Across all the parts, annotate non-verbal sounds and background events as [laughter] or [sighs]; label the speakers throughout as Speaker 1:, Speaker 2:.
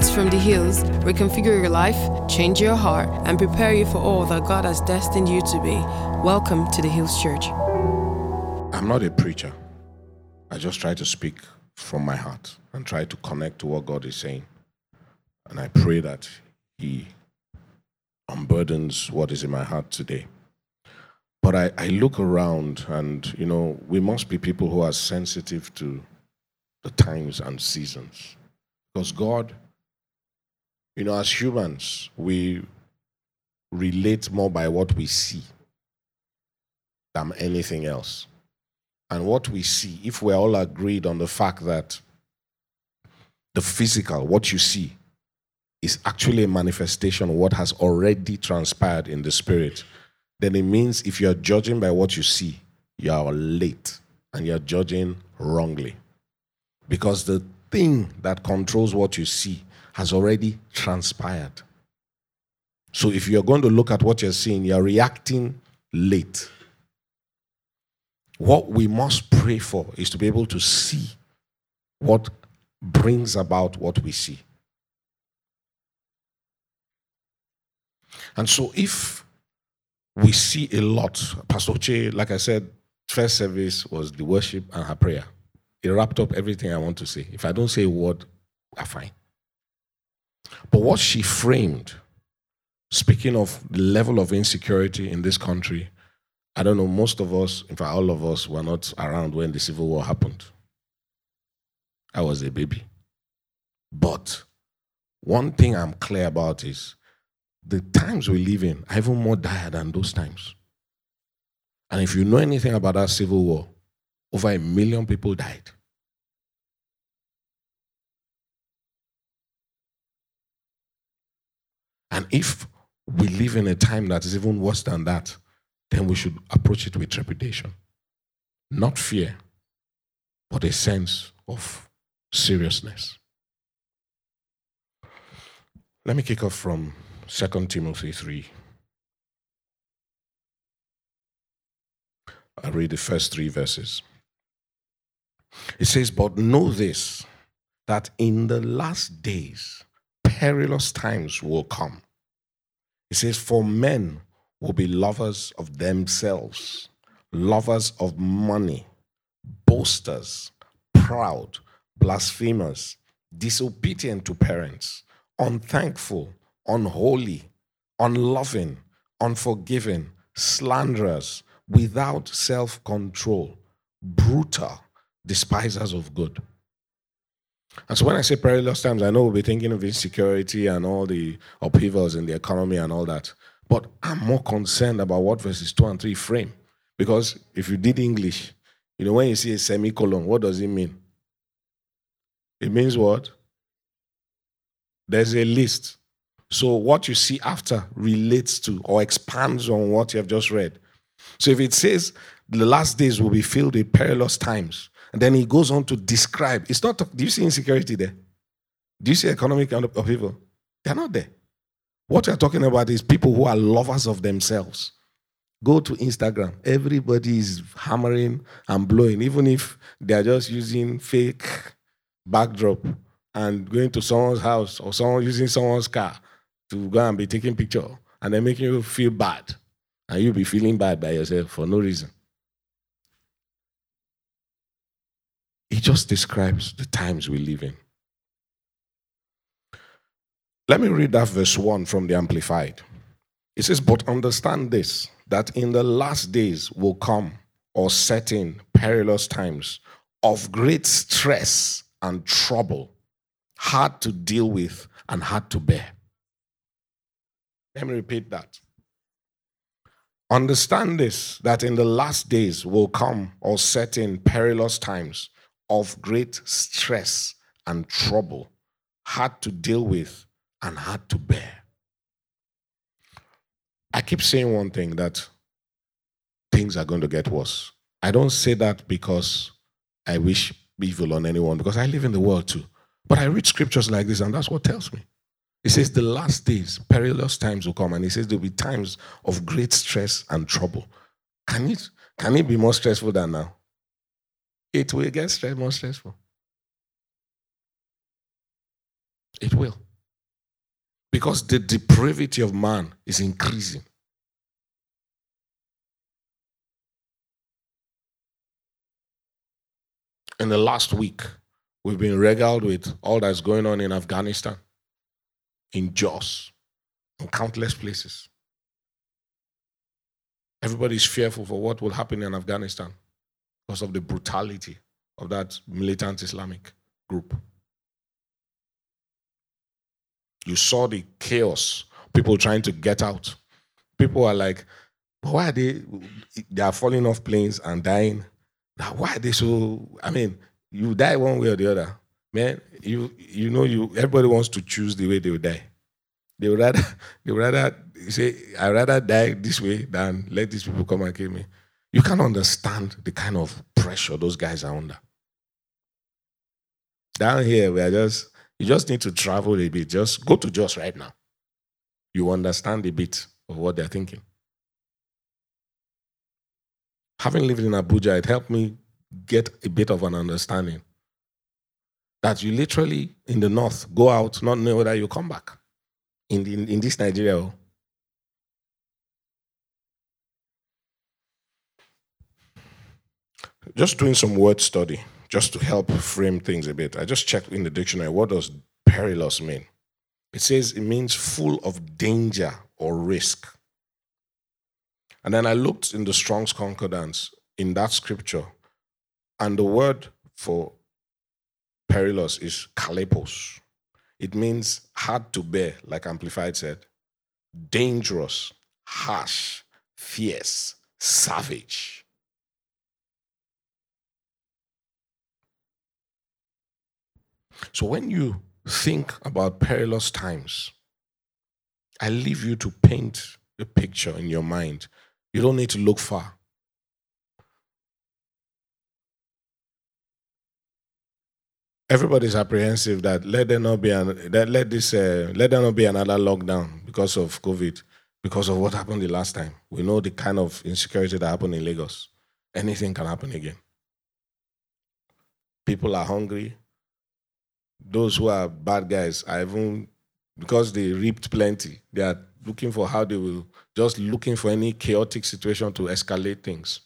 Speaker 1: Words from the hills reconfigure your life, change your heart, and prepare you for all that God has destined you to be. Welcome to the Hills Church.
Speaker 2: I'm not a preacher. I just try to speak from my heart and try to connect to what God is saying. And I pray that He unburdens what is in my heart today. But I, I look around and, you know, we must be people who are sensitive to the times and seasons. Because God you know, as humans, we relate more by what we see than anything else. And what we see, if we're all agreed on the fact that the physical, what you see, is actually a manifestation of what has already transpired in the spirit, then it means if you're judging by what you see, you are late and you're judging wrongly. Because the thing that controls what you see has already transpired. So if you're going to look at what you're seeing, you're reacting late. What we must pray for is to be able to see what brings about what we see. And so if we see a lot, Pastor Che, like I said, first service was the worship and her prayer. It wrapped up everything I want to say. If I don't say a word, I'm fine. But what she framed, speaking of the level of insecurity in this country, I don't know, most of us, in fact, all of us were not around when the Civil War happened. I was a baby. But one thing I'm clear about is the times we live in are even more dire than those times. And if you know anything about that Civil War, over a million people died. And if we live in a time that is even worse than that, then we should approach it with trepidation. Not fear, but a sense of seriousness. Let me kick off from 2 Timothy 3. I'll read the first three verses. It says, But know this, that in the last days perilous times will come. He says, For men will be lovers of themselves, lovers of money, boasters, proud, blasphemers, disobedient to parents, unthankful, unholy, unloving, unforgiving, slanderers, without self control, brutal, despisers of good. And so when I say perilous times, I know we'll be thinking of insecurity and all the upheavals in the economy and all that. But I'm more concerned about what verses 2 and 3 frame. Because if you did English, you know, when you see a semicolon, what does it mean? It means what? There's a list. So what you see after relates to or expands on what you have just read. So if it says the last days will be filled with perilous times, and then he goes on to describe. It's not, do you see insecurity there? Do you see economic upheaval? They're not there. What we're talking about is people who are lovers of themselves. Go to Instagram. Everybody is hammering and blowing, even if they're just using fake backdrop and going to someone's house or someone using someone's car to go and be taking picture and then making you feel bad. And you'll be feeling bad by yourself for no reason. He just describes the times we live in. Let me read that verse 1 from the Amplified. It says, But understand this, that in the last days will come or set in perilous times of great stress and trouble, hard to deal with and hard to bear. Let me repeat that. Understand this, that in the last days will come or set in perilous times of great stress and trouble, hard to deal with and hard to bear. I keep saying one thing that things are going to get worse. I don't say that because I wish evil on anyone, because I live in the world too. But I read scriptures like this, and that's what tells me. It says the last days, perilous times will come, and it says there'll be times of great stress and trouble. Can it can it be more stressful than now? It will get stress, more stressful. It will. Because the depravity of man is increasing. In the last week, we've been regaled with all that's going on in Afghanistan, in Jos, in countless places. Everybody's fearful for what will happen in Afghanistan because of the brutality of that militant Islamic group. You saw the chaos, people trying to get out. People are like, why are they they are falling off planes and dying? Now, why are they so I mean, you die one way or the other. Man, you you know you everybody wants to choose the way they will die. They would rather [laughs] they would rather say, I'd rather die this way than let these people come and kill me. You can't understand the kind of pressure those guys are under. Down here, we are just you just need to travel a bit. Just go to Jos right now. You understand a bit of what they're thinking. Having lived in Abuja, it helped me get a bit of an understanding that you literally in the north go out not know whether you come back in, in, in this Nigeria. Oh, Just doing some word study just to help frame things a bit. I just checked in the dictionary what does perilous mean? It says it means full of danger or risk. And then I looked in the Strong's Concordance in that scripture, and the word for perilous is kalepos. It means hard to bear, like Amplified said, dangerous, harsh, fierce, savage. So when you think about perilous times, I leave you to paint a picture in your mind. You don't need to look far. Everybody's apprehensive that let there not be an, that let this uh, let there not be another lockdown because of COVID, because of what happened the last time. We know the kind of insecurity that happened in Lagos. Anything can happen again. People are hungry those who are bad guys are even because they reaped plenty, they are looking for how they will just looking for any chaotic situation to escalate things.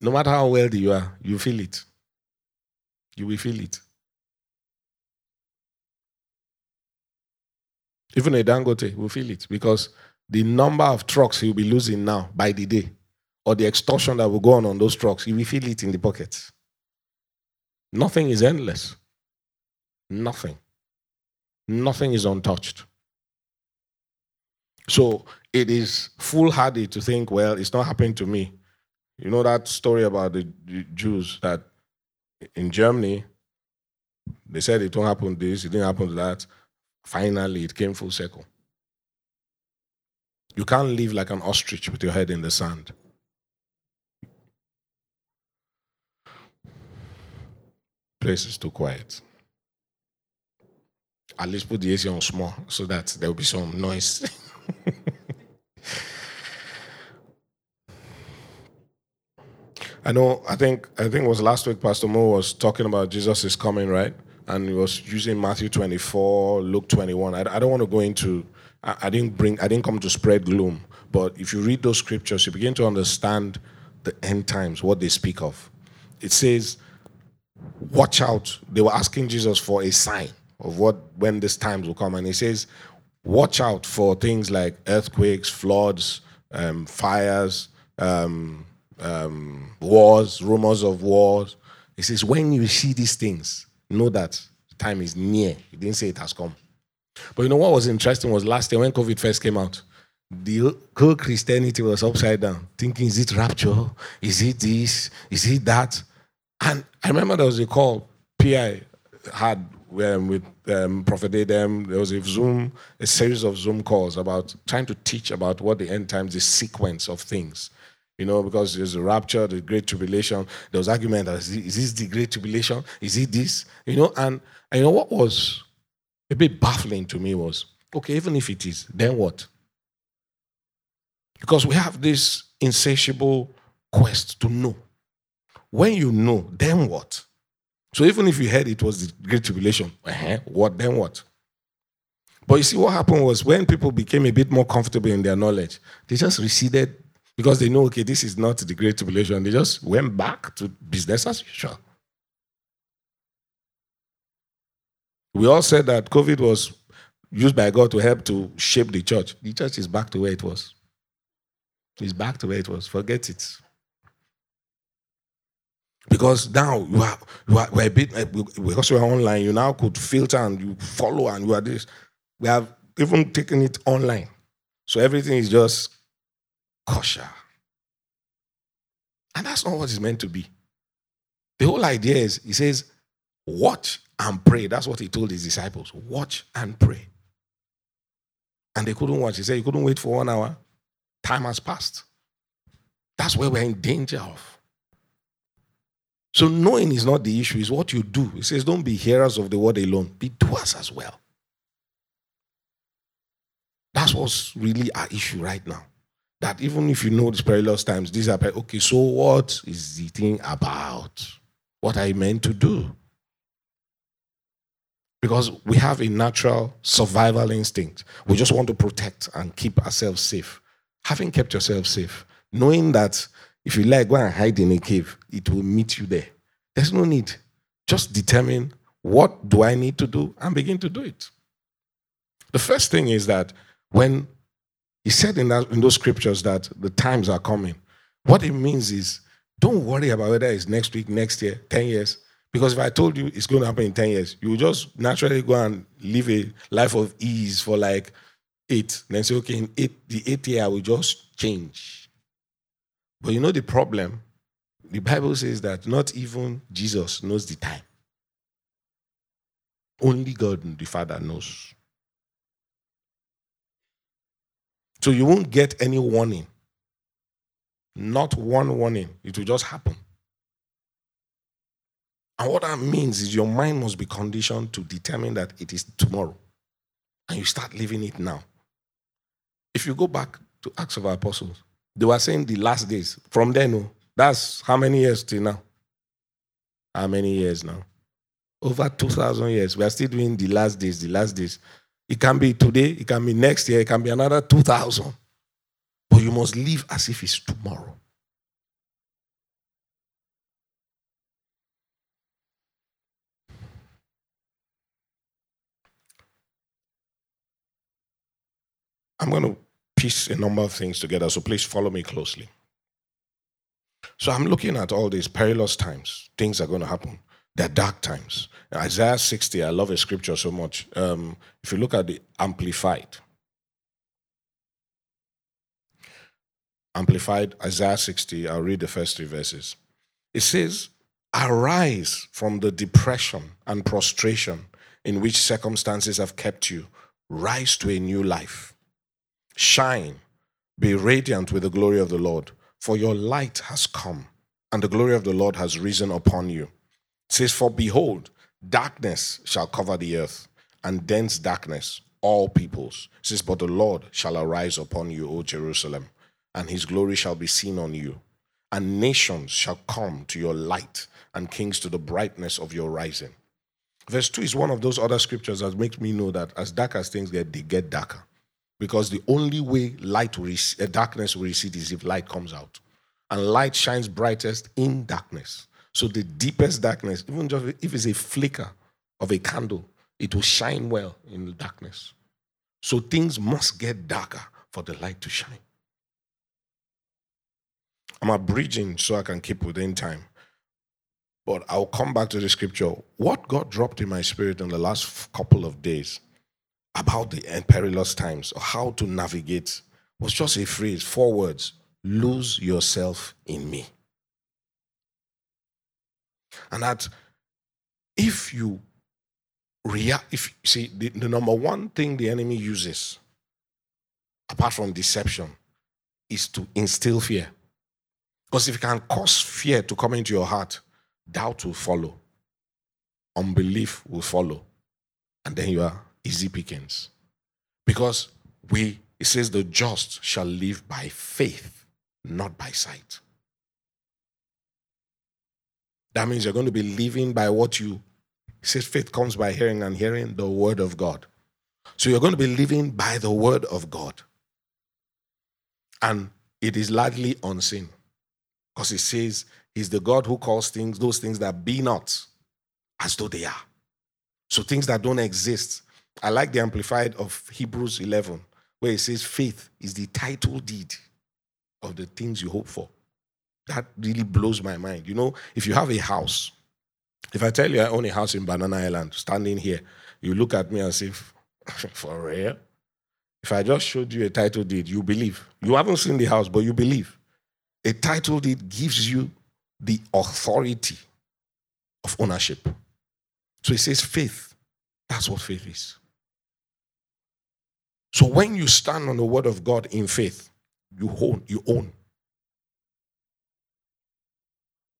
Speaker 2: No matter how wealthy you are, you feel it. You will feel it. Even a Dangote will feel it because the number of trucks he'll be losing now by the day, or the extortion that will go on on those trucks, he will feel it in the pockets. Nothing is endless. Nothing. Nothing is untouched. So it is foolhardy to think, well, it's not happening to me. You know that story about the Jews that in Germany, they said it won't happen this, it didn't happen to that. Finally, it came full circle. You can't live like an ostrich with your head in the sand. Place is too quiet. At least put the AC on small so that there will be some noise. [laughs] I know. I think. I think it was last week. Pastor Mo was talking about Jesus is coming, right? And he was using Matthew 24, Luke 21. I, I don't want to go into. I, I didn't bring. I didn't come to spread gloom. But if you read those scriptures, you begin to understand the end times, what they speak of. It says watch out. They were asking Jesus for a sign of what when this times will come, and he says, watch out for things like earthquakes, floods, um, fires, um, um, wars, rumors of wars. He says, when you see these things, know that time is near. He didn't say it has come. But you know what was interesting was last year when COVID first came out, the whole Christianity was upside down, thinking, is it rapture? Is it this? Is it that? And I remember there was a call PI had um, with um, Prophet Adam. There was a Zoom, a series of Zoom calls about trying to teach about what the end times, the sequence of things. You know, because there's a rapture, the great tribulation. There was argument: is this the great tribulation? Is it this? You know, and, and you know what was a bit baffling to me was okay, even if it is, then what? Because we have this insatiable quest to know. When you know, then what? So even if you heard it was the Great Tribulation, uh-huh, what then what? But you see, what happened was when people became a bit more comfortable in their knowledge, they just receded because they know, okay, this is not the Great Tribulation. They just went back to business as usual. We all said that COVID was used by God to help to shape the church. The church is back to where it was. It's back to where it was. Forget it. Because now you are, you are we're a bit eh, because we're online, you now could filter and you follow and you are this. We have even taken it online. So everything is just kosher. And that's not what it's meant to be. The whole idea is he says, watch and pray. That's what he told his disciples. Watch and pray. And they couldn't watch. He said, You couldn't wait for one hour. Time has passed. That's where we're in danger of. So knowing is not the issue, it's what you do. He says, Don't be hearers of the word alone, be doers as well. That's what's really our issue right now. That even if you know these perilous times, these are okay. So what is the thing about? What you meant to do? Because we have a natural survival instinct. We just want to protect and keep ourselves safe. Having kept yourself safe, knowing that if you like, go and hide in a cave, it will meet you there. There's no need. Just determine what do I need to do and begin to do it. The first thing is that when he said in, that, in those scriptures that the times are coming, what it means is don't worry about whether it's next week, next year, 10 years. Because if I told you it's going to happen in 10 years, you will just naturally go and live a life of ease for like eight. Then say, okay, in eight, the eighth year, I will just change. But you know the problem? The Bible says that not even Jesus knows the time. Only God the Father knows. So you won't get any warning. Not one warning. It will just happen. And what that means is your mind must be conditioned to determine that it is tomorrow. And you start living it now. If you go back to Acts of Apostles, they were saying the last days. From then, no, that's how many years till now? How many years now? Over 2,000 years. We are still doing the last days, the last days. It can be today, it can be next year, it can be another 2,000. But you must live as if it's tomorrow. I'm going to piece a number of things together, so please follow me closely. So I'm looking at all these perilous times. Things are going to happen. They're dark times. Isaiah 60, I love a scripture so much. Um, if you look at the Amplified, Amplified Isaiah 60, I'll read the first three verses. It says, Arise from the depression and prostration in which circumstances have kept you. Rise to a new life. Shine. Be radiant with the glory of the Lord, for your light has come, and the glory of the Lord has risen upon you. It says, For behold, darkness shall cover the earth, and dense darkness all peoples. It says, But the Lord shall arise upon you, O Jerusalem, and his glory shall be seen on you. And nations shall come to your light, and kings to the brightness of your rising. Verse 2 is one of those other scriptures that makes me know that as dark as things get, they get darker. Because the only way light will rec- uh, darkness will recede is if light comes out. And light shines brightest in darkness. So the deepest darkness, even just if it's a flicker of a candle, it will shine well in the darkness. So things must get darker for the light to shine. I'm abridging so I can keep within time. But I'll come back to the scripture. What God dropped in my spirit in the last couple of days about the perilous times, or how to navigate, was just a phrase, four words lose yourself in me. And that if you react, if see, the, the number one thing the enemy uses, apart from deception, is to instill fear. Because if you can cause fear to come into your heart, doubt will follow, unbelief will follow, and then you are easy pickings. Because we, it says, the just shall live by faith, not by sight. That means you're going to be living by what you. It says faith comes by hearing and hearing the word of God. So you're going to be living by the word of God. And it is largely unseen. Because it says he's the God who calls things, those things that be not, as though they are. So things that don't exist. I like the amplified of Hebrews 11, where it says faith is the title deed of the things you hope for. That really blows my mind. You know, if you have a house, if I tell you I own a house in Banana Island, standing here, you look at me as [laughs] if, for real? If I just showed you a title deed, you believe. You haven't seen the house, but you believe. A title deed gives you the authority of ownership. So it says faith. That's what faith is. So when you stand on the word of God in faith, you own, you own.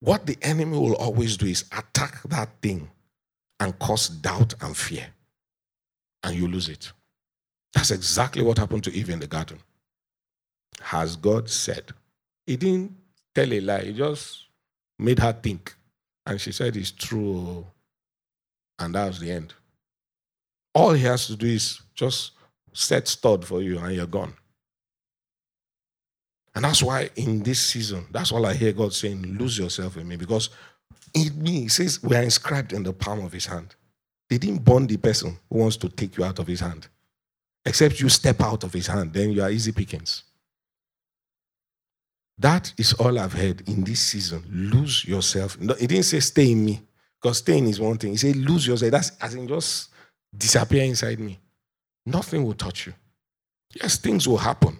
Speaker 2: What the enemy will always do is attack that thing and cause doubt and fear. And you lose it. That's exactly what happened to Eve in the garden. Has God said? He didn't tell a lie, he just made her think. And she said it's true. Oh. And that was the end. All he has to do is just set stud for you and you're gone. And that's why in this season, that's all I hear God saying, lose yourself in me. Because in me, he says, we are inscribed in the palm of his hand. They didn't burn the person who wants to take you out of his hand. Except you step out of his hand, then you are easy pickings. That is all I've heard in this season. Lose yourself. No, he didn't say stay in me, because staying is one thing. He said lose yourself. That's as in just disappear inside me. Nothing will touch you. Yes, things will happen.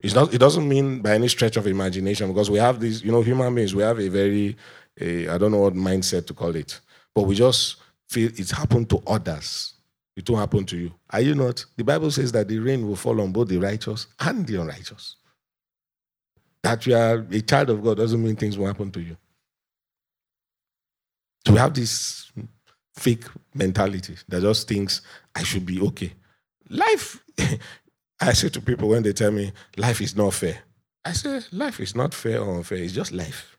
Speaker 2: It's not, it doesn't mean by any stretch of imagination because we have these, you know, human beings, we have a very, I don't know what mindset to call it, but we just feel it's happened to others. It won't happen to you. Are you not? The Bible says that the rain will fall on both the righteous and the unrighteous. That you are a child of God doesn't mean things will happen to you. So we have this fake mentality that just thinks I should be okay. Life [laughs] I say to people when they tell me life is not fair, I say life is not fair or unfair, it's just life.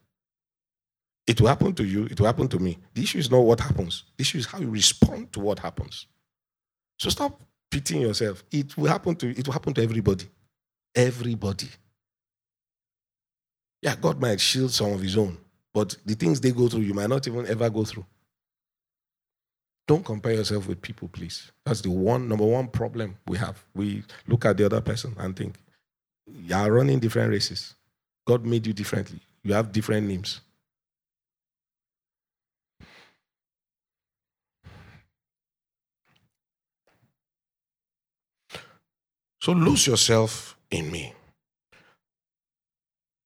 Speaker 2: It will happen to you, it will happen to me. The issue is not what happens, the issue is how you respond to what happens. So stop pitying yourself. It will happen to it will happen to everybody. Everybody. Yeah, God might shield some of his own, but the things they go through, you might not even ever go through. Don't compare yourself with people, please. That's the one number one problem we have. We look at the other person and think, you are running different races. God made you differently. You have different names. So lose yourself in me.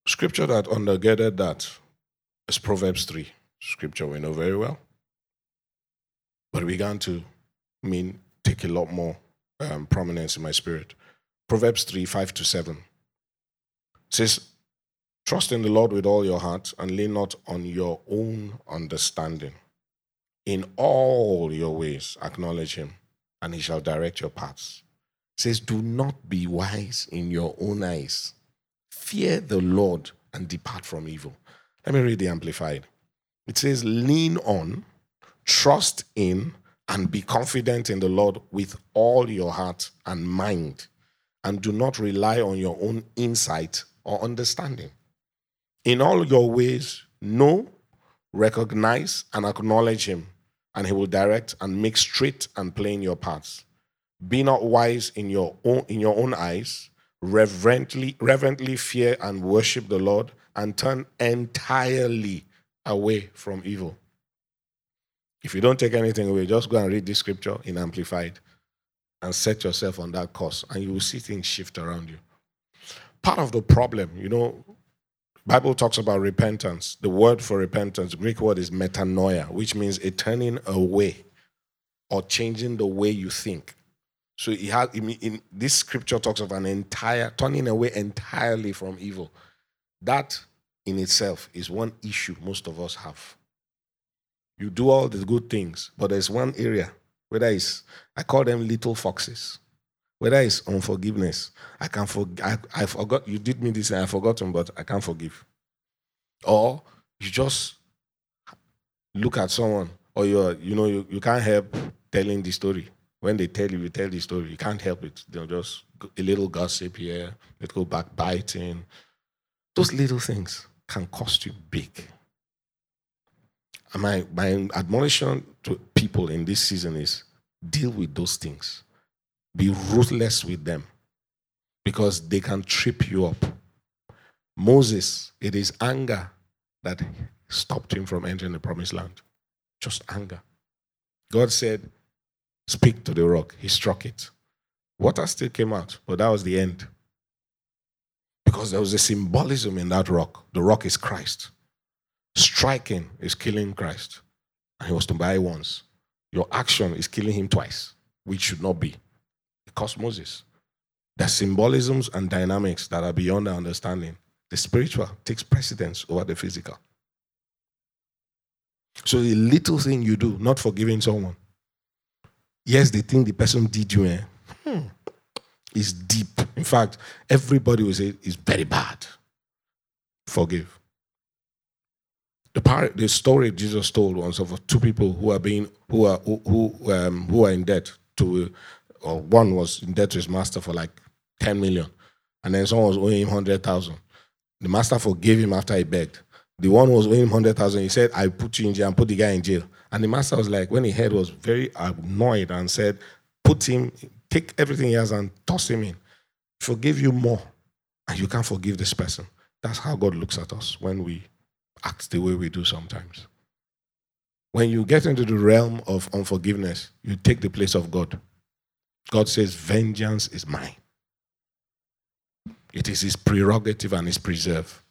Speaker 2: Scripture that undergirded that is Proverbs 3. Scripture we know very well. But it began to mean take a lot more um, prominence in my spirit. Proverbs 3 5 to 7 says, Trust in the Lord with all your heart and lean not on your own understanding. In all your ways, acknowledge him, and he shall direct your paths. It says, Do not be wise in your own eyes. Fear the Lord and depart from evil. Let me read the Amplified. It says, Lean on Trust in and be confident in the Lord with all your heart and mind, and do not rely on your own insight or understanding. In all your ways, know, recognize, and acknowledge Him, and He will direct and make straight and plain your paths. Be not wise in your own, in your own eyes. Reverently, reverently fear and worship the Lord, and turn entirely away from evil. If you don't take anything away, just go and read this scripture in Amplified and set yourself on that course, and you will see things shift around you. Part of the problem, you know, Bible talks about repentance. The word for repentance, Greek word is metanoia, which means a turning away or changing the way you think. So it has, in, in, this scripture talks of an entire turning away entirely from evil. That in itself is one issue most of us have. You do all the good things, but there's one area, whether it's, I call them little foxes, whether it's unforgiveness. I can forget, I, I forgot, you did me this and I forgotten, but I can't forgive. Or you just look at someone, or you're, you know, you, you can't help telling the story. When they tell you, you tell the story, you can't help it. They'll just a little gossip here, go backbiting. Those little things can cost you big. My, my admonition to people in this season is deal with those things. Be ruthless with them because they can trip you up. Moses, it is anger that stopped him from entering the promised land. Just anger. God said, Speak to the rock. He struck it. Water still came out, but that was the end. Because there was a symbolism in that rock. The rock is Christ. Striking is killing Christ. And he was to buy once. Your action is killing him twice, which should not be. It cost Moses. There's symbolisms and dynamics that are beyond our understanding. The spiritual takes precedence over the physical. So the little thing you do, not forgiving someone. Yes, they think the person did you, eh? Hmm. Is deep. In fact, everybody will say it's very bad. Forgive. The part, the story Jesus told once of two people who are being who are who um, who are in debt to, or one was in debt to his master for like ten million, and then someone was owing him hundred thousand. The master forgave him after he begged. The one was owing him hundred thousand, he said, "I put you in jail and put the guy in jail." And the master was like, when he heard, was very annoyed and said, "Put him, take everything he has and toss him in. Forgive you more, and you can't forgive this person." That's how God looks at us when we act the way we do sometimes. When you get into the realm of unforgiveness, you take the place of God. God says, Vengeance is mine. It is his prerogative and his preserve.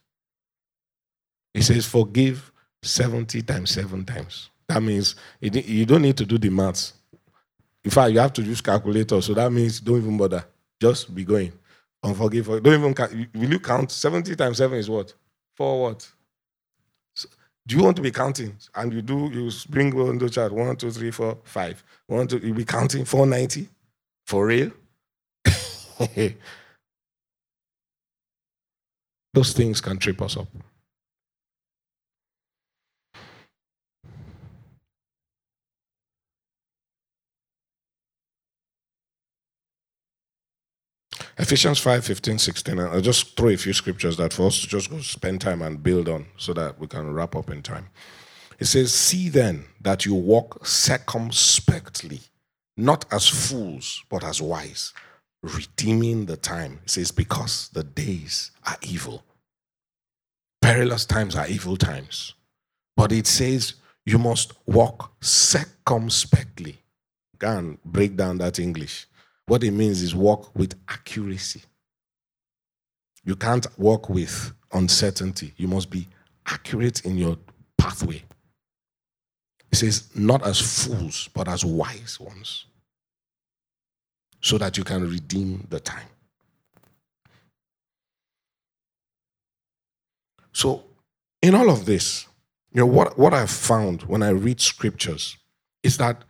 Speaker 2: He says, Forgive 70 times, seven times. That means you don't need to do the maths. In fact, you have to use calculator. So that means don't even bother. Just be going. Unforgive. Don't even. Will you count? 70 times 7 is what? For what? Do you want to be counting? And you do, you bring on the chart one, two, three, four, five. One, two, you be counting 490? For real? [laughs] Those things can trip us up. Ephesians 5 15, 16. I'll just throw a few scriptures that for us to just go spend time and build on so that we can wrap up in time. It says, See then that you walk circumspectly, not as fools, but as wise, redeeming the time. It says, Because the days are evil. Perilous times are evil times. But it says, You must walk circumspectly. And break down that English. What it means is walk with accuracy. You can't walk with uncertainty. You must be accurate in your pathway. It says, not as fools, but as wise ones, so that you can redeem the time. So, in all of this, you know, what, what I've found when I read scriptures is that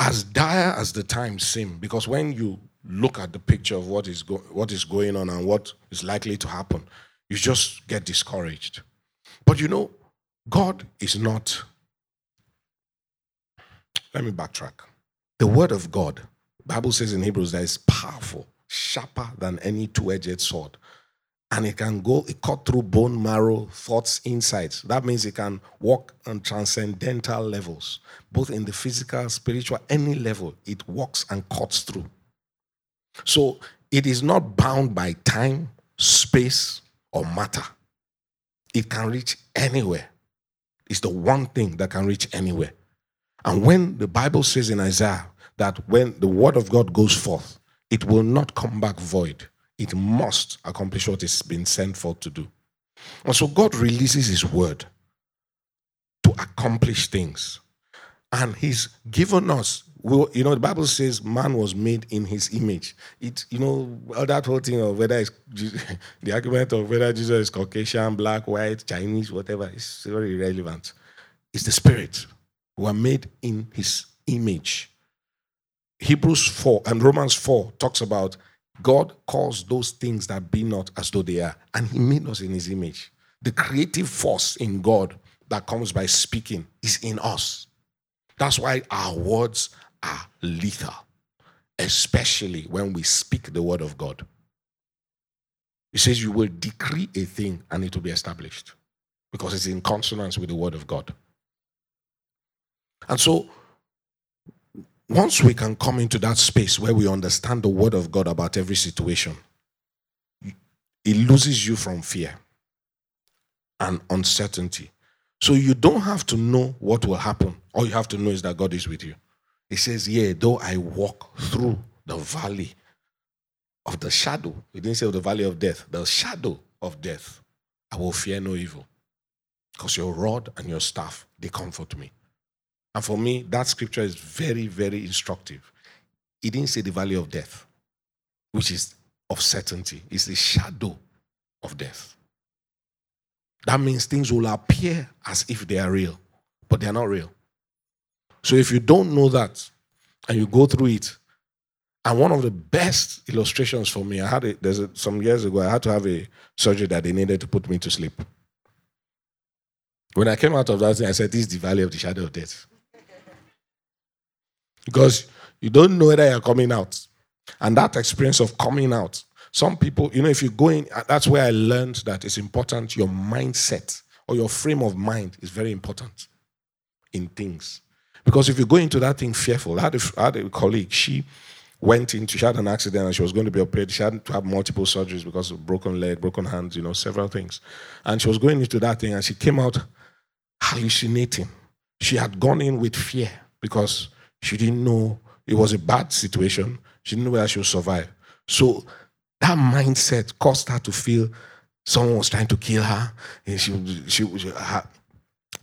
Speaker 2: as dire as the times seem, because when you look at the picture of what is, go- what is going on and what is likely to happen, you just get discouraged. But you know, God is not. Let me backtrack. The word of God, Bible says in Hebrews that is powerful, sharper than any two-edged sword, and it can go, it cut through bone marrow, thoughts, insights. That means it can walk on transcendental levels, both in the physical, spiritual, any level. It walks and cuts through. So it is not bound by time, space, or matter. It can reach anywhere. It's the one thing that can reach anywhere. And when the Bible says in Isaiah that when the word of God goes forth, it will not come back void it must accomplish what it's been sent forth to do. And so God releases His word to accomplish things. And He's given us, well, you know, the Bible says man was made in His image. It, you know, all that whole thing of whether it's [laughs] the argument of whether Jesus is Caucasian, black, white, Chinese, whatever, is very irrelevant. It's the Spirit who are made in His image. Hebrews 4 and Romans 4 talks about God calls those things that be not as though they are, and He made us in His image. The creative force in God that comes by speaking is in us. That's why our words are lethal. especially when we speak the word of God. He says, You will decree a thing and it will be established because it's in consonance with the word of God. And so, once we can come into that space where we understand the word of God about every situation, it loses you from fear and uncertainty. So you don't have to know what will happen. All you have to know is that God is with you. He says, Yeah, though I walk through the valley of the shadow, he didn't say of the valley of death, the shadow of death, I will fear no evil. Because your rod and your staff, they comfort me. And for me, that scripture is very, very instructive. He didn't say the valley of death, which is of certainty, it's the shadow of death. That means things will appear as if they are real, but they are not real. So if you don't know that and you go through it, and one of the best illustrations for me, I had it there's a, some years ago, I had to have a surgery that they needed to put me to sleep. When I came out of that I said, This is the valley of the shadow of death. Because you don't know whether you're coming out. And that experience of coming out, some people, you know, if you go in, uh, that's where I learned that it's important. Your mindset or your frame of mind is very important in things. Because if you go into that thing fearful, I had a, I had a colleague, she went into, she had an accident and she was going to be operated. She had to have multiple surgeries because of broken leg, broken hands, you know, several things. And she was going into that thing and she came out hallucinating. She had gone in with fear because she didn't know it was a bad situation. She didn't know whether she would survive. So that mindset caused her to feel someone was trying to kill her. And she, she, she her,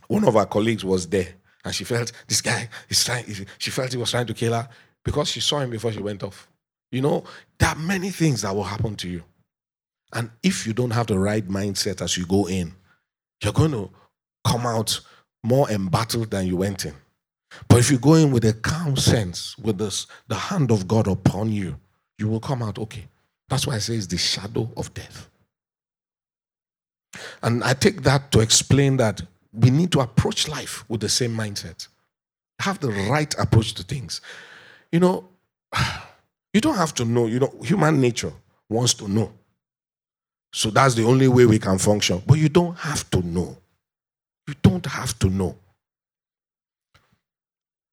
Speaker 2: one of her colleagues was there, and she felt this guy is trying. She felt he was trying to kill her because she saw him before she went off. You know, there are many things that will happen to you, and if you don't have the right mindset as you go in, you're going to come out more embattled than you went in. But if you go in with a calm sense, with this, the hand of God upon you, you will come out okay. That's why I say it's the shadow of death. And I take that to explain that we need to approach life with the same mindset. Have the right approach to things. You know, [sighs] you don't have to know. You know, human nature wants to know. So that's the only way we can function. But you don't have to know. You don't have to know.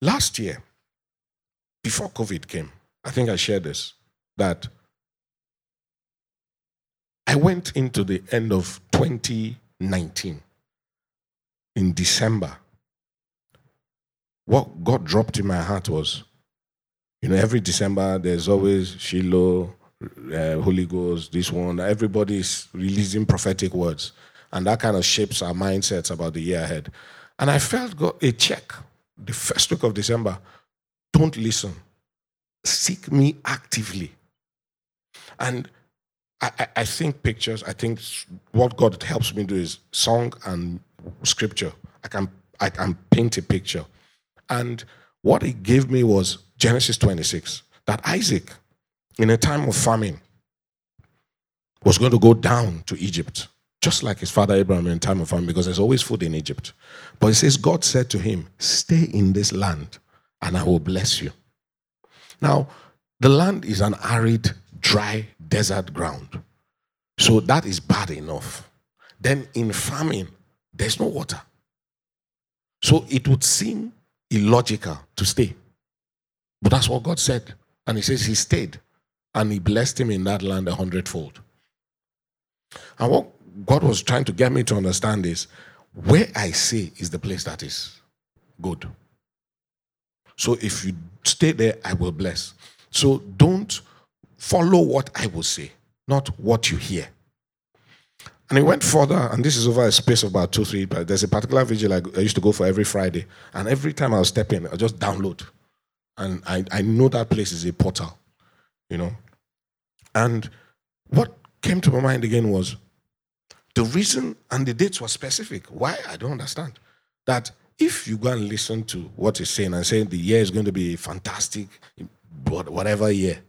Speaker 2: Last year, before COVID came, I think I shared this, that I went into the end of 2019 in December. What God dropped in my heart was, you know, every December there's always Shiloh, uh, Holy Ghost, this one. Everybody's releasing prophetic words. And that kind of shapes our mindsets about the year ahead. And I felt God, a check the first week of December, don't listen. Seek me actively. And I, I, think pictures, I think what God helps me do is song and scripture. I can I can paint a picture. And what he gave me was Genesis 26, that Isaac, in a time of famine, was going to go down to Egypt just like his father Abraham in time of famine, because there's always food in Egypt. But he says, God said to him, Stay in this land, and I will bless you. Now, the land is an arid, dry, desert ground. So that is bad enough. Then in famine, there's no water. So it would seem illogical to stay. But that's what God said. And he says he stayed and he blessed him in that land a hundredfold. And what God was trying to get me to understand is where I say is the place that is good. So if you stay there, I will bless. So don't follow what I will say, not what you hear. And he went further, and this is over a space of about two, three. But there's a particular vigil I, used to go for every Friday, and every time I was stepping, I just download, and I, I know that place is a portal, you know. And what came to my mind again was the reason and the dates were specific. Why? I don't understand. That if you go and listen to what he's saying and saying the year is going to be fantastic, whatever year,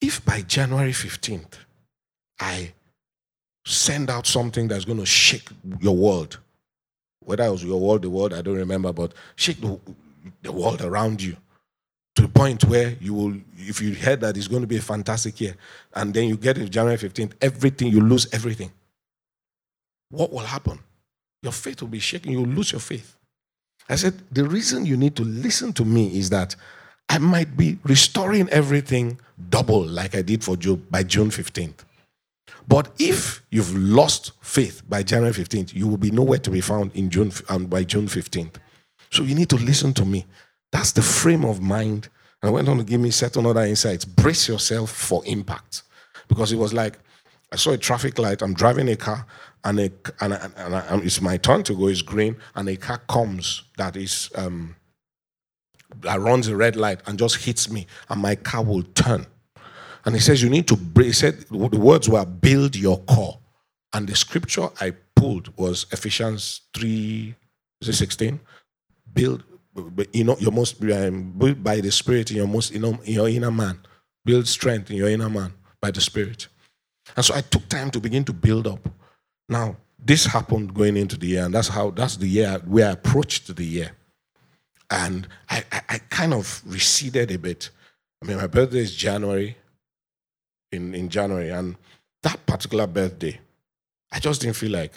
Speaker 2: if by January 15th I send out something that's going to shake your world, whether it was your world, the world, I don't remember, but shake the, the world around you, to the point where you will, if you heard that it's going to be a fantastic year, and then you get to January 15th, everything, you lose everything. What will happen? Your faith will be shaken. You'll lose your faith. I said, the reason you need to listen to me is that I might be restoring everything double like I did for Job by June 15th. But if you've lost faith by January 15th, you will be nowhere to be found in June um, by June 15th. So you need to listen to me. That's the frame of mind. And I went on to give me certain other insights. Brace yourself for impact. Because it was like, I saw a traffic light, I'm driving a car, and, a, and, a, and, a, and it's my turn to go, it's green, and a car comes that is um, that runs a red light and just hits me, and my car will turn. And he says, You need to, he said, the words were build your core. And the scripture I pulled was Ephesians 3, is it 16? Build, you know, your most, um, by the Spirit in your most, you know, in your inner man. Build strength in your inner man by the Spirit. And so I took time to begin to build up. Now, this happened going into the year, and that's how, that's the year where I approached the year. And I, I, I kind of receded a bit. I mean, my birthday is January in, in January. And that particular birthday, I just didn't feel like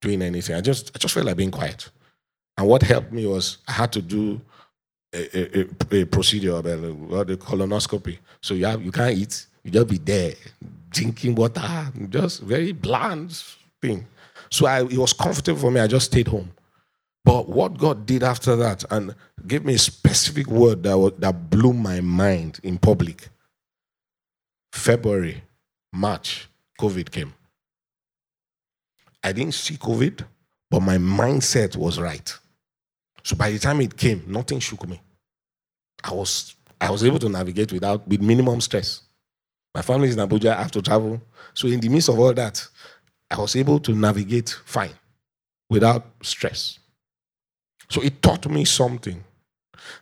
Speaker 2: doing anything. I just I just felt like being quiet. And what helped me was I had to do a, a, a procedure about uh, what the colonoscopy. So you have you can't eat, you just be there drinking water, just very bland So I, it was comfortable for me. I just stayed home. But what God did after that and gave me a specific word that, that blew my mind in public February, March, COVID came. I didn't see COVID, but my mindset was right. So by the time it came, nothing shook me. I was I was able to navigate without with minimum stress. My family is in Abuja, I have to travel. So in the midst of all that, I was able to navigate fine without stress. So it taught me something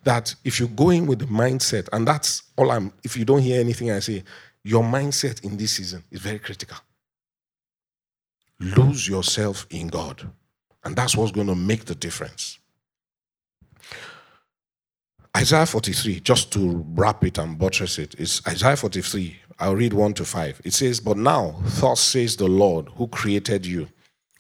Speaker 2: that if you go in with the mindset, and that's all I'm, if you don't hear anything I say, your mindset in this season is very critical. Lose yourself in God. And that's what's going to make the difference. Isaiah 43, just to wrap it and buttress it, is Isaiah 43. I'll read 1 to 5. It says, But now, thus says the Lord who created you,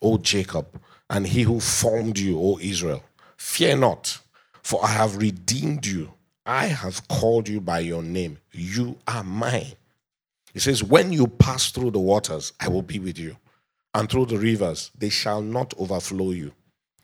Speaker 2: O Jacob, and he who formed you, O Israel. Fear not, for I have redeemed you. I have called you by your name. You are mine. He says, When you pass through the waters, I will be with you, and through the rivers, they shall not overflow you.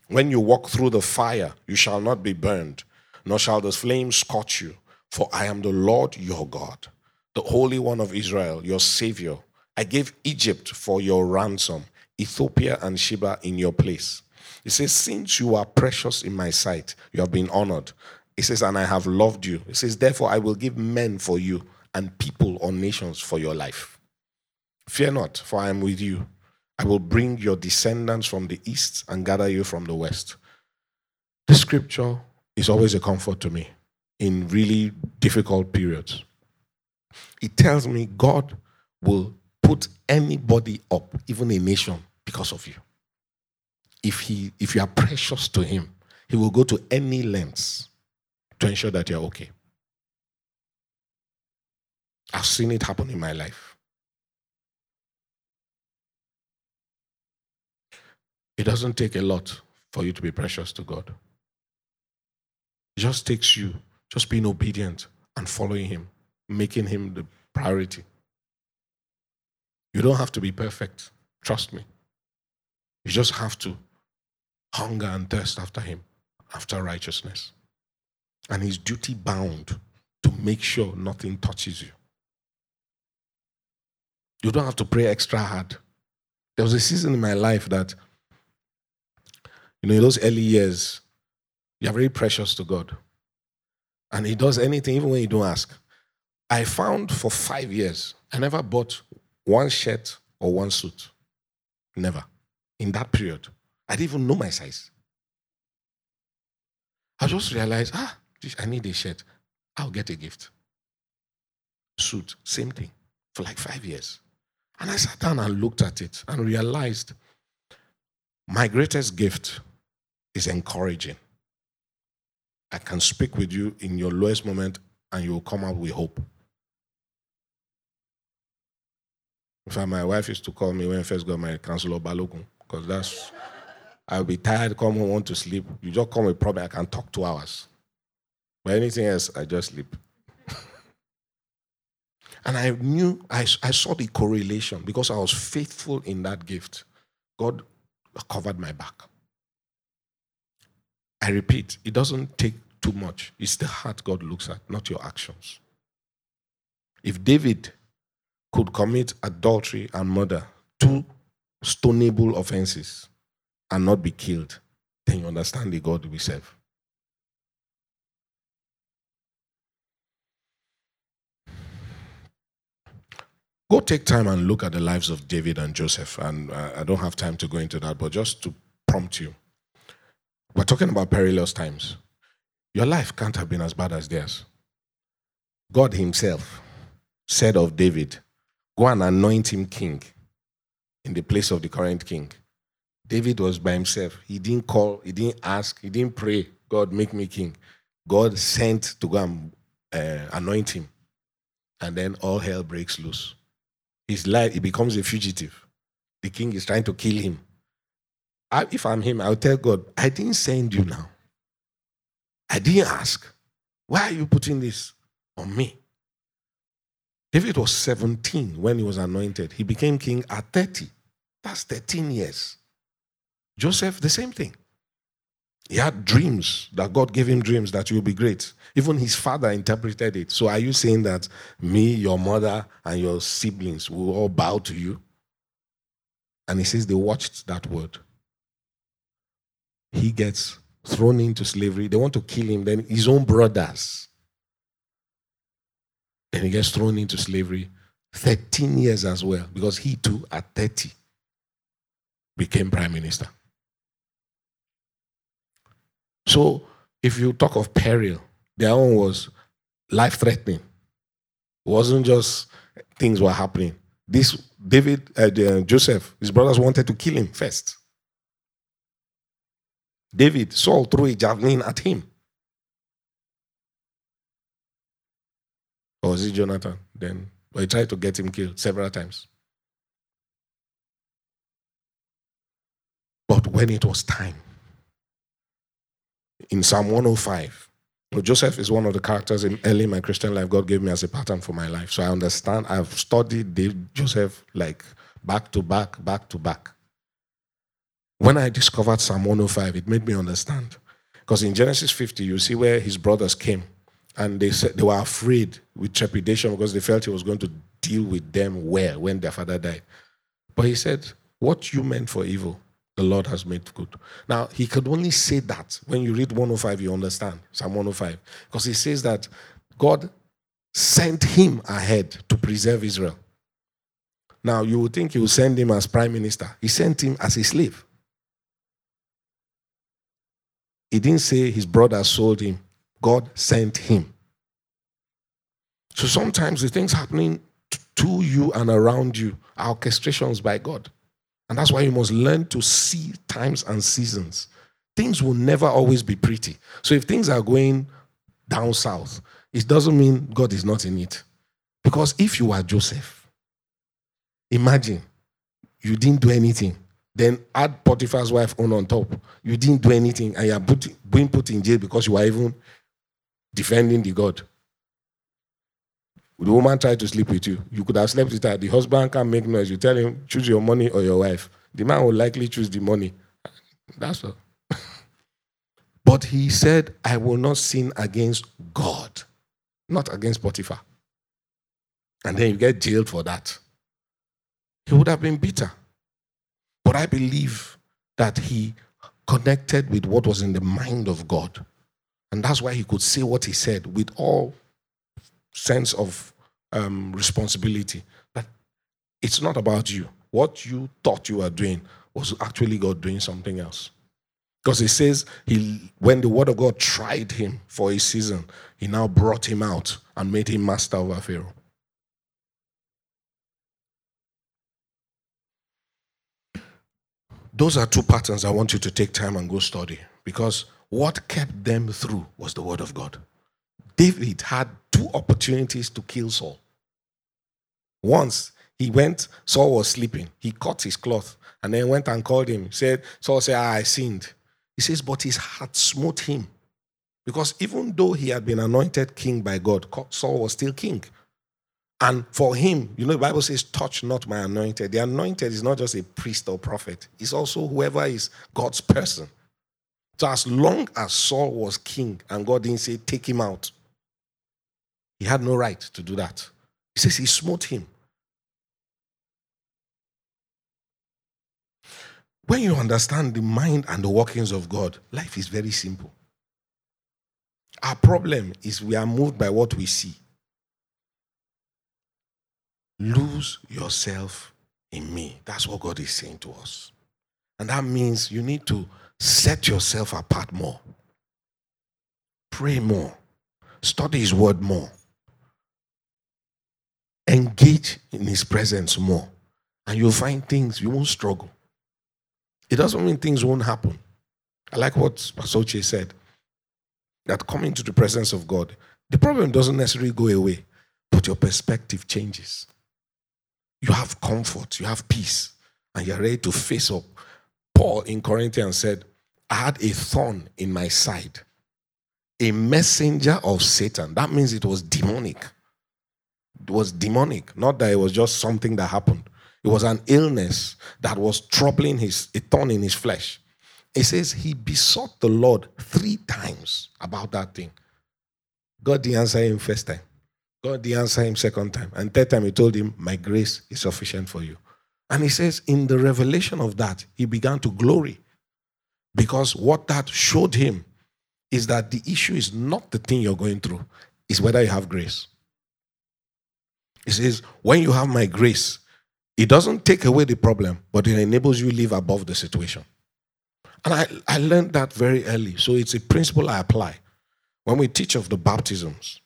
Speaker 2: When you walk through the fire, you shall not be burned, nor shall the flames scorch you. For I am the Lord your God, the Holy One of Israel, your Savior. I gave Egypt for your ransom, Ethiopia and Sheba in your place. He says, Since you are precious in my sight, you have been honored. He says, And I have loved you. He says, Therefore, I will give men for you and people or nations for your life. Fear not, for I am with you. I will bring your descendants from the east and gather you from the west. This scripture is always a comfort to me in really difficult periods. It tells me God will put anybody up, even a nation, because of you. If, he, if you are precious to Him, He will go to any lengths to ensure that you're okay. I've seen it happen in my life. It doesn't take a lot for you to be precious to God. It just takes you just being obedient and following Him, making Him the priority. You don't have to be perfect. Trust me. You just have to hunger and thirst after Him, after righteousness. And He's duty bound to make sure nothing touches you. You don't have to pray extra hard. There was a season in my life that, you know, in those early years, you're very precious to God. And He does anything, even when you don't ask. I found for five years, I never bought one shirt or one suit. Never. In that period, I didn't even know my size. I just realized, ah, I need a shirt. I'll get a gift. Suit, same thing, for like five years. And I sat down and looked at it and realized my greatest gift is encouraging. I can speak with you in your lowest moment and you will come out with hope. In fact, my wife used to call me when I first got married, Counselor Balogun, because that's, I'll be tired, come home, want to sleep. You just come with problem, I can talk two hours. But anything else, I just sleep. [laughs] and I knew, I, I saw the correlation because I was faithful in that gift. God covered my back. I repeat, it doesn't take too much. It's the heart God looks at, not your actions. If David could commit adultery and murder, two stonable offenses, and not be killed, then you understand the God we serve. Go take time and look at the lives of David and Joseph. And uh, I don't have time to go into that, but just to prompt you. We're talking about perilous times. Your life can't have been as bad as theirs. God Himself said of David, Go and anoint him king in the place of the current king. David was by himself. He didn't call, he didn't ask, he didn't pray, God, make me king. God sent to go and uh, anoint him. And then all hell breaks loose. His life, he becomes a fugitive. The king is trying to kill him. I, if I'm him, I'll tell God, I didn't send you now. I didn't ask. Why are you putting this on me? David was 17 when he was anointed. He became king at 30. That's 13 years. Joseph, the same thing. He had dreams that God gave him dreams that you'll be great. Even his father interpreted it. So are you saying that me, your mother, and your siblings will all bow to you? And he says they watched that word. He gets thrown into slavery. They want to kill him. Then his own brothers then he gets thrown into slavery 13 years as well, because he too, at 30, became prime minister. So, if you talk of peril, their own was life threatening. It wasn't just things were happening. This David, uh, Joseph, his brothers wanted to kill him first. David, Saul threw a javelin at him. Or was it Jonathan? Then he tried to get him killed several times. But when it was time, in Psalm 105, Joseph is one of the characters in early in my Christian life God gave me as a pattern for my life. So I understand. I've studied Joseph like back to back, back to back. When I discovered Psalm 105, it made me understand. Because in Genesis 50, you see where his brothers came and they said they were afraid with trepidation because they felt he was going to deal with them well when their father died. But he said, What you meant for evil, the Lord has made good. Now, he could only say that when you read 105, you understand Psalm 105. Because he says that God sent him ahead to preserve Israel. Now, you would think he would send him as prime minister. He sent him as a slave. He didn't say his brother sold him. God sent him. So sometimes the things happening to you and around you are orchestrations by God. And that's why you must learn to see times and seasons. Things will never always be pretty. So if things are going down south, it doesn't mean God is not in it. Because if you are Joseph, imagine you didn't do anything. Then add Potiphar's wife on on top. You didn't do anything and you are put, being put in jail because you are even defending the God. The woman tried to sleep with you. You could have slept with her. The husband can't make noise. You tell him, choose your money or your wife. The man will likely choose the money. That's all. [laughs] but he said, I will not sin against God, not against Potiphar. And then you get jailed for that. He would have been bitter. But I believe that he connected with what was in the mind of God. And that's why he could say what he said with all sense of um, responsibility. That it's not about you. What you thought you were doing was actually God doing something else. Because he says he when the word of God tried him for a season, he now brought him out and made him master over Pharaoh. Those are two patterns I want you to take time and go study because what kept them through was the word of God. David had two opportunities to kill Saul. Once he went, Saul was sleeping. He cut his cloth and then went and called him. Said, Saul said, ah, I sinned. He says, but his heart smote him. Because even though he had been anointed king by God, Saul was still king. And for him, you know, the Bible says, touch not my anointed. The anointed is not just a priest or prophet, it's also whoever is God's person. So as long as Saul was king and God didn't say, take him out, he had no right to do that. He says he smote him. When you understand the mind and the workings of God, life is very simple. Our problem is we are moved by what we see. Lose yourself in me. That's what God is saying to us. And that means you need to set yourself apart more. Pray more. Study His word more. Engage in His presence more. And you'll find things you won't struggle. It doesn't mean things won't happen. I like what Pastor said that coming to the presence of God, the problem doesn't necessarily go away, but your perspective changes you have comfort, you have peace, and you're ready to face up. Paul in Corinthians said, I had a thorn in my side, a messenger of Satan. That means it was demonic. It was demonic, not that it was just something that happened. It was an illness that was troubling his, a thorn in his flesh. It says he besought the Lord three times about that thing. God didn't answer him first time. God did answer him second time. And third time he told him, My grace is sufficient for you. And he says, in the revelation of that, he began to glory. Because what that showed him is that the issue is not the thing you're going through, it's whether you have grace. He says, when you have my grace, it doesn't take away the problem, but it enables you to live above the situation. And I, I learned that very early. So it's a principle I apply. When we teach of the baptisms,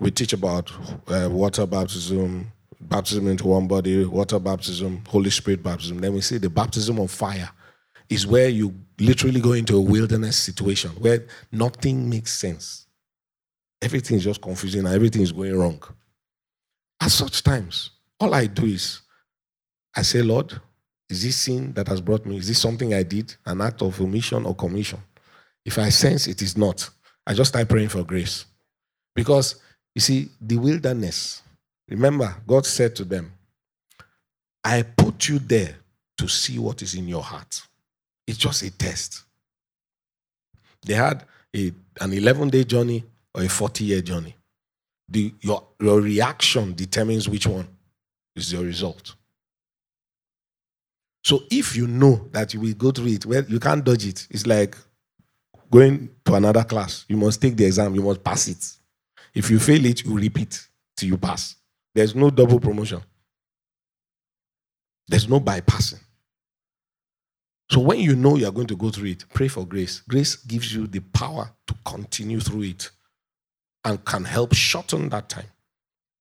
Speaker 2: we teach about uh, water baptism, baptism into one body, water baptism, Holy Spirit baptism. Then we see the baptism of fire is where you literally go into a wilderness situation where nothing makes sense. Everything is just confusing and everything is going wrong. At such times, all I do is I say, Lord, is this sin that has brought me? Is this something I did, an act of omission or commission? If I sense it is not, I just start praying for grace. Because you see, the wilderness, remember, God said to them, I put you there to see what is in your heart. It's just a test. They had a, an 11 day journey or a 40 year journey. The, your, your reaction determines which one is your result. So if you know that you will go through it, well, you can't dodge it. It's like going to another class. You must take the exam, you must pass it. If you fail it, you repeat till you pass. There's no double promotion. There's no bypassing. So when you know you're going to go through it, pray for grace. Grace gives you the power to continue through it and can help shorten that time.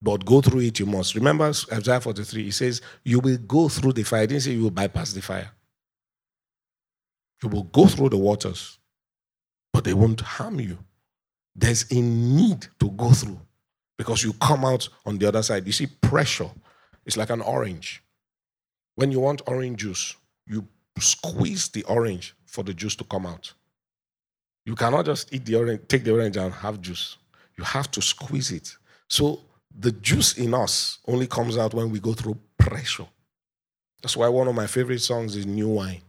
Speaker 2: But go through it, you must. Remember Isaiah 43, he says, You will go through the fire. I didn't say you will bypass the fire. You will go through the waters, but they won't harm you there's a need to go through because you come out on the other side. You see, pressure is like an orange. When you want orange juice, you squeeze the orange for the juice to come out. You cannot just eat the orange, take the orange and have juice. You have to squeeze it. So the juice in us only comes out when we go through pressure. That's why one of my favorite songs is New Wine.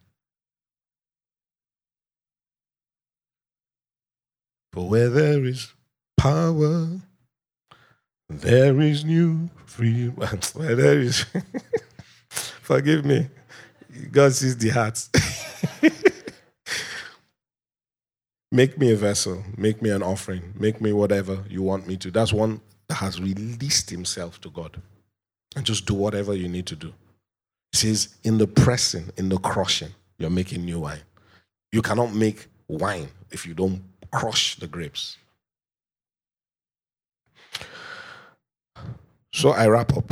Speaker 2: For where there is power, there is new freedom. [laughs] where there is, [laughs] forgive me, God sees the heart. [laughs] make me a vessel, make me an offering, make me whatever you want me to. That's one that has released himself to God. And just do whatever you need to do. He says, in the pressing, in the crushing, you're making new wine. You cannot make wine if you don't crush the grapes. So I wrap up.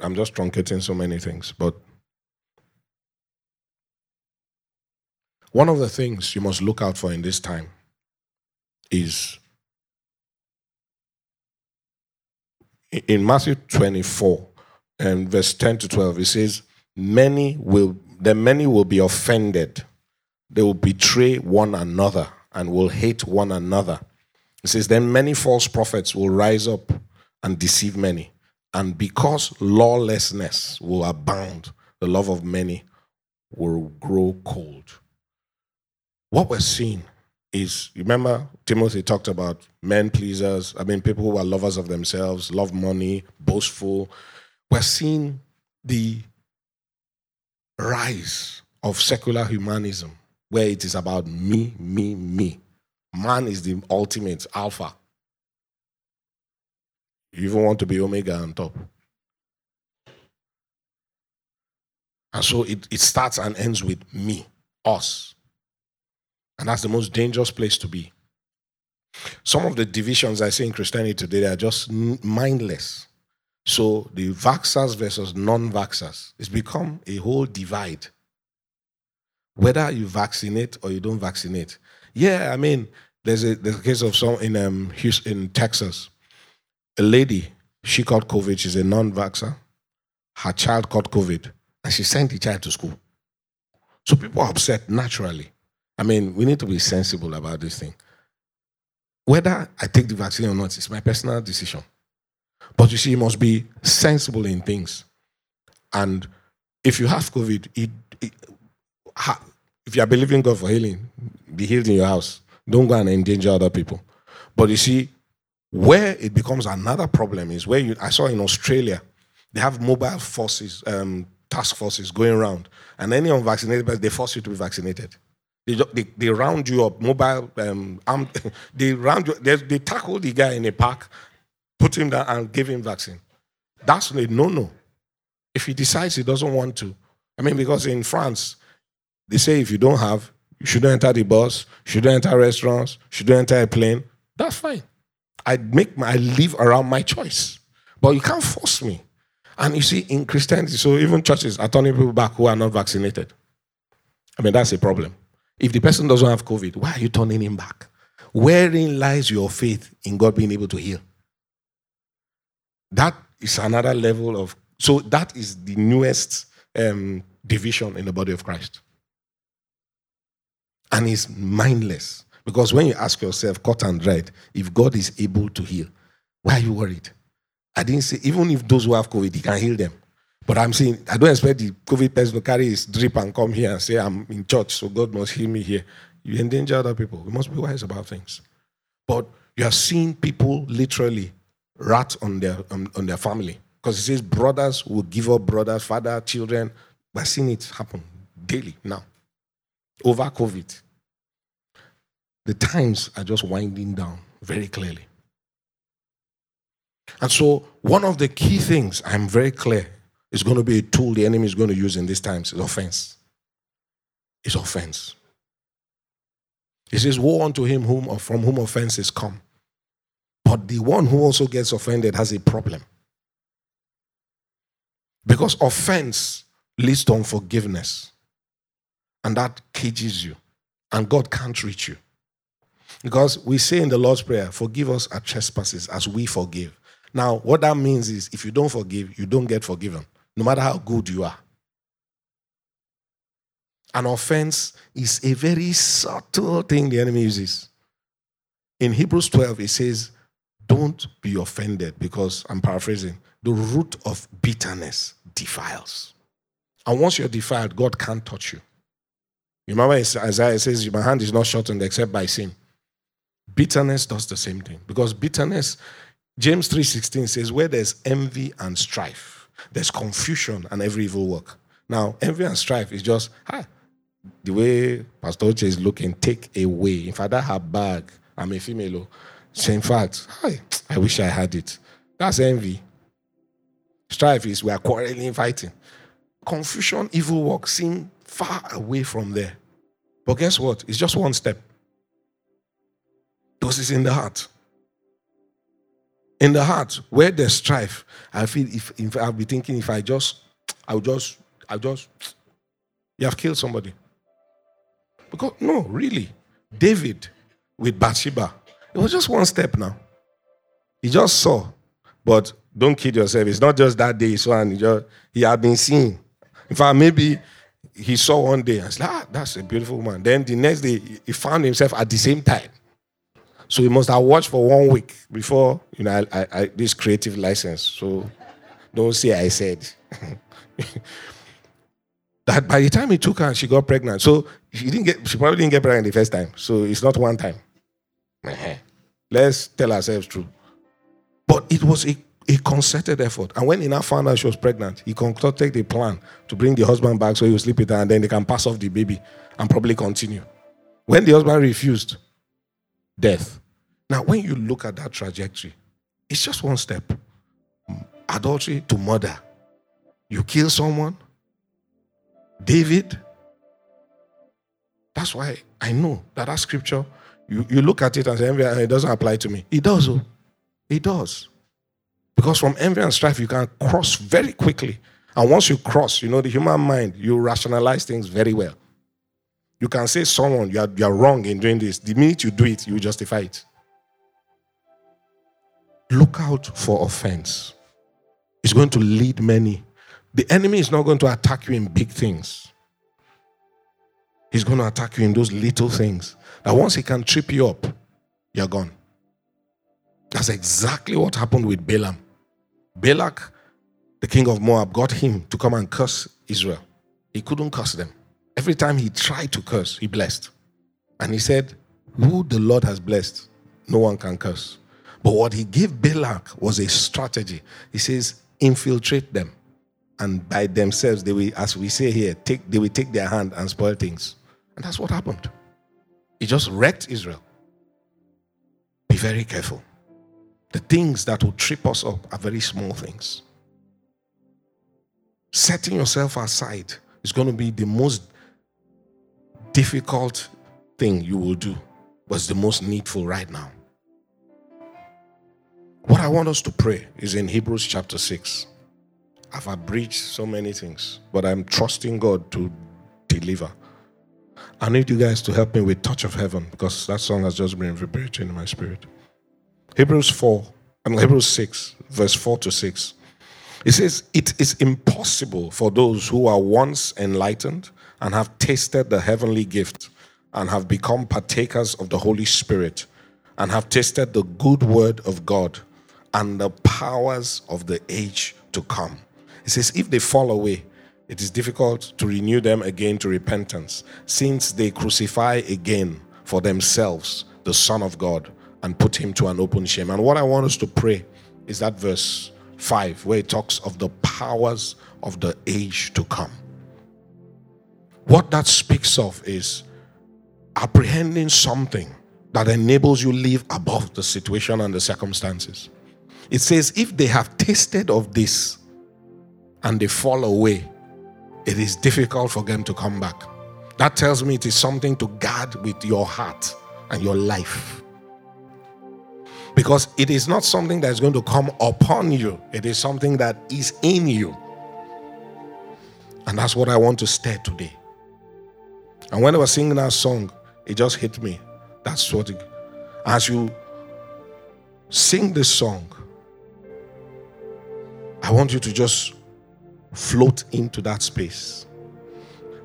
Speaker 2: I'm just truncating so many things, but one of the things you must look out for in this time is in Matthew 24 and verse 10 to 12, it says, Many will, the many will be offended. They will betray one another and will hate one another. It says, Then many false prophets will rise up and deceive many. And because lawlessness will abound, the love of many will grow cold. What we're seeing is remember Timothy talked about men pleasers, I mean people who are lovers of themselves, love money, boastful. We're seeing the rise of secular humanism where it is about me, me, me. Man is the ultimate alpha. You even want to be omega on top. And so it, it starts and ends with me, us. And that's the most dangerous place to be. Some of the divisions I see in Christianity today are just mindless. So the vaxxers versus non vaxxers, it's become a whole divide. Whether you vaccinate or you don't vaccinate. Yeah, I mean, there's a, there's a case of some in um, Houston, in Texas. A lady, she caught COVID. She's a non vaxxer. Her child caught COVID and she sent the child to school. So people are upset naturally. I mean, we need to be sensible about this thing. Whether I take the vaccine or not, it's my personal decision. But you see, you must be sensible in things. And if you have COVID, it, it, if you are believing God for healing, be healed in your house. Don't go and endanger other people. But you see, where it becomes another problem is where you, I saw in Australia, they have mobile forces, um, task forces going around, and any unvaccinated person, they force you to be vaccinated. They, they, they round you up, mobile, um, armed, [laughs] they round you, they, they tackle the guy in a park, put him down, and give him vaccine. That's a no no. If he decides he doesn't want to, I mean, because in France, they say if you don't have, you shouldn't enter the bus, shouldn't enter restaurants, shouldn't enter a plane. That's fine. I make my, I live around my choice, but you can't force me. And you see, in Christianity, so even churches are turning people back who are not vaccinated. I mean, that's a problem. If the person doesn't have COVID, why are you turning him back? Wherein lies your faith in God being able to heal? That is another level of, so that is the newest um, division in the body of Christ. And it's mindless. Because when you ask yourself, cut and dried, if God is able to heal, why are you worried? I didn't say, even if those who have COVID, he can heal them. But I'm saying, I don't expect the COVID person to carry his drip and come here and say, I'm in church, so God must heal me here. You endanger other people. We must be wise about things. But you are seeing people literally rat on their, on, on their family. Because it says brothers will give up brothers, father, children. We're seeing it happen daily now. Over COVID. The times are just winding down very clearly. And so, one of the key things I'm very clear is going to be a tool the enemy is going to use in these times is offense. It's offense. He says, Woe unto him whom, from whom offenses come. But the one who also gets offended has a problem. Because offense leads to unforgiveness. And that cages you. And God can't reach you. Because we say in the Lord's Prayer, forgive us our trespasses as we forgive. Now, what that means is if you don't forgive, you don't get forgiven, no matter how good you are. An offense is a very subtle thing the enemy uses. In Hebrews 12, it says, Don't be offended, because I'm paraphrasing, the root of bitterness defiles. And once you're defiled, God can't touch you. You remember Isaiah says, My hand is not shortened except by sin. Bitterness does the same thing because bitterness James 3:16 says where there's envy and strife, there's confusion and every evil work. Now, envy and strife is just hi, the way Pastor Uche is looking, take away. In fact, that her bag, I'm a female. Oh. So in fact, hi, I wish I had it. That's envy. Strife is we are quarreling, fighting. Confusion, evil work seem far away from there. But guess what? It's just one step. Those is in the heart in the heart where there's strife, I feel if, if I'll be thinking if I just, I'll just, I'll just, you have killed somebody. Because no, really, David with Bathsheba, it was just one step now. He just saw, but don't kid yourself. It's not just that day he saw and he, just, he had been seen. In fact, maybe he saw one day and said, ah, that's a beautiful woman. Then the next day he found himself at the same time. So he must have watched for one week before, you know, I, I, I, this creative license. So don't say I said. [laughs] that by the time he took her, she got pregnant. So she didn't get, she probably didn't get pregnant the first time. So it's not one time. Let's tell ourselves true. But it was a, a concerted effort. And when he now found out she was pregnant, he concocted a plan to bring the husband back so he will sleep with her and then they can pass off the baby and probably continue. When the husband refused, death. Now, when you look at that trajectory, it's just one step adultery to murder. You kill someone, David. That's why I know that that scripture, you, you look at it and say, it doesn't apply to me. It does, oh. It does. Because from envy and strife, you can cross very quickly. And once you cross, you know, the human mind, you rationalize things very well. You can say someone, you are, you are wrong in doing this. The minute you do it, you justify it. Look out for offense. It's going to lead many the enemy is not going to attack you in big things. He's going to attack you in those little things. That once he can trip you up, you're gone. That's exactly what happened with Balaam. Balak, the king of Moab, got him to come and curse Israel. He couldn't curse them. Every time he tried to curse, he blessed. And he said, Who the Lord has blessed, no one can curse. But what he gave Balak was a strategy. He says, Infiltrate them and by themselves they will, as we say here, take they will take their hand and spoil things. And that's what happened. He just wrecked Israel. Be very careful. The things that will trip us up are very small things. Setting yourself aside is going to be the most difficult thing you will do, but it's the most needful right now. What I want us to pray is in Hebrews chapter 6. I've abridged so many things, but I'm trusting God to deliver. I need you guys to help me with Touch of Heaven because that song has just been vibrating in my spirit. Hebrews 4, and Hebrews 6, verse 4 to 6. It says, It is impossible for those who are once enlightened and have tasted the heavenly gift and have become partakers of the Holy Spirit and have tasted the good word of God and the powers of the age to come it says, if they fall away, it is difficult to renew them again to repentance, since they crucify again for themselves the Son of God and put him to an open shame. And what I want us to pray is that verse 5, where it talks of the powers of the age to come. What that speaks of is apprehending something that enables you live above the situation and the circumstances. It says, if they have tasted of this and they fall away, it is difficult for them to come back. That tells me it is something to guard with your heart and your life. Because it is not something that is going to come upon you, it is something that is in you. And that's what I want to stir today. And when I was singing that song, it just hit me. That's what it, as you sing this song, I want you to just float into that space.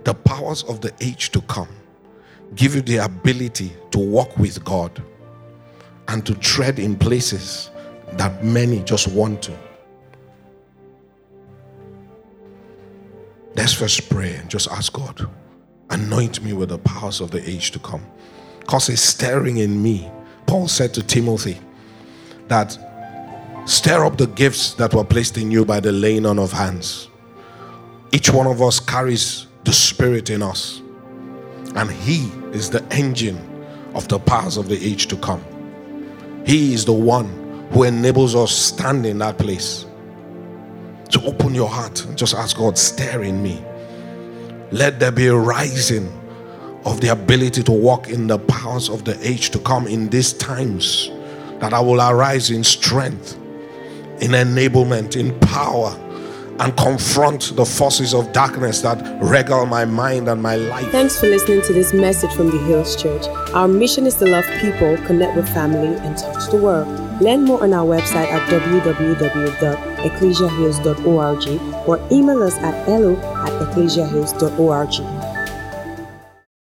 Speaker 2: The powers of the age to come give you the ability to walk with God and to tread in places that many just want to. Let's first pray and just ask God, anoint me with the powers of the age to come. Cause a stirring in me. Paul said to Timothy that stir up the gifts that were placed in you by the laying on of hands. Each one of us carries the Spirit in us, and He is the engine of the powers of the age to come. He is the one who enables us stand in that place. To open your heart and just ask God, stir in me. Let there be a rising of the ability to walk in the powers of the age to come in these times. That I will arise in strength, in enablement, in power, and confront the forces of darkness that regale my mind and my life.
Speaker 1: Thanks for listening to this message from the Hills Church. Our mission is to love people, connect with family, and touch the world. Learn more on our website at www.ecclesiahills.org or email us at hello at ecclesiahills.org.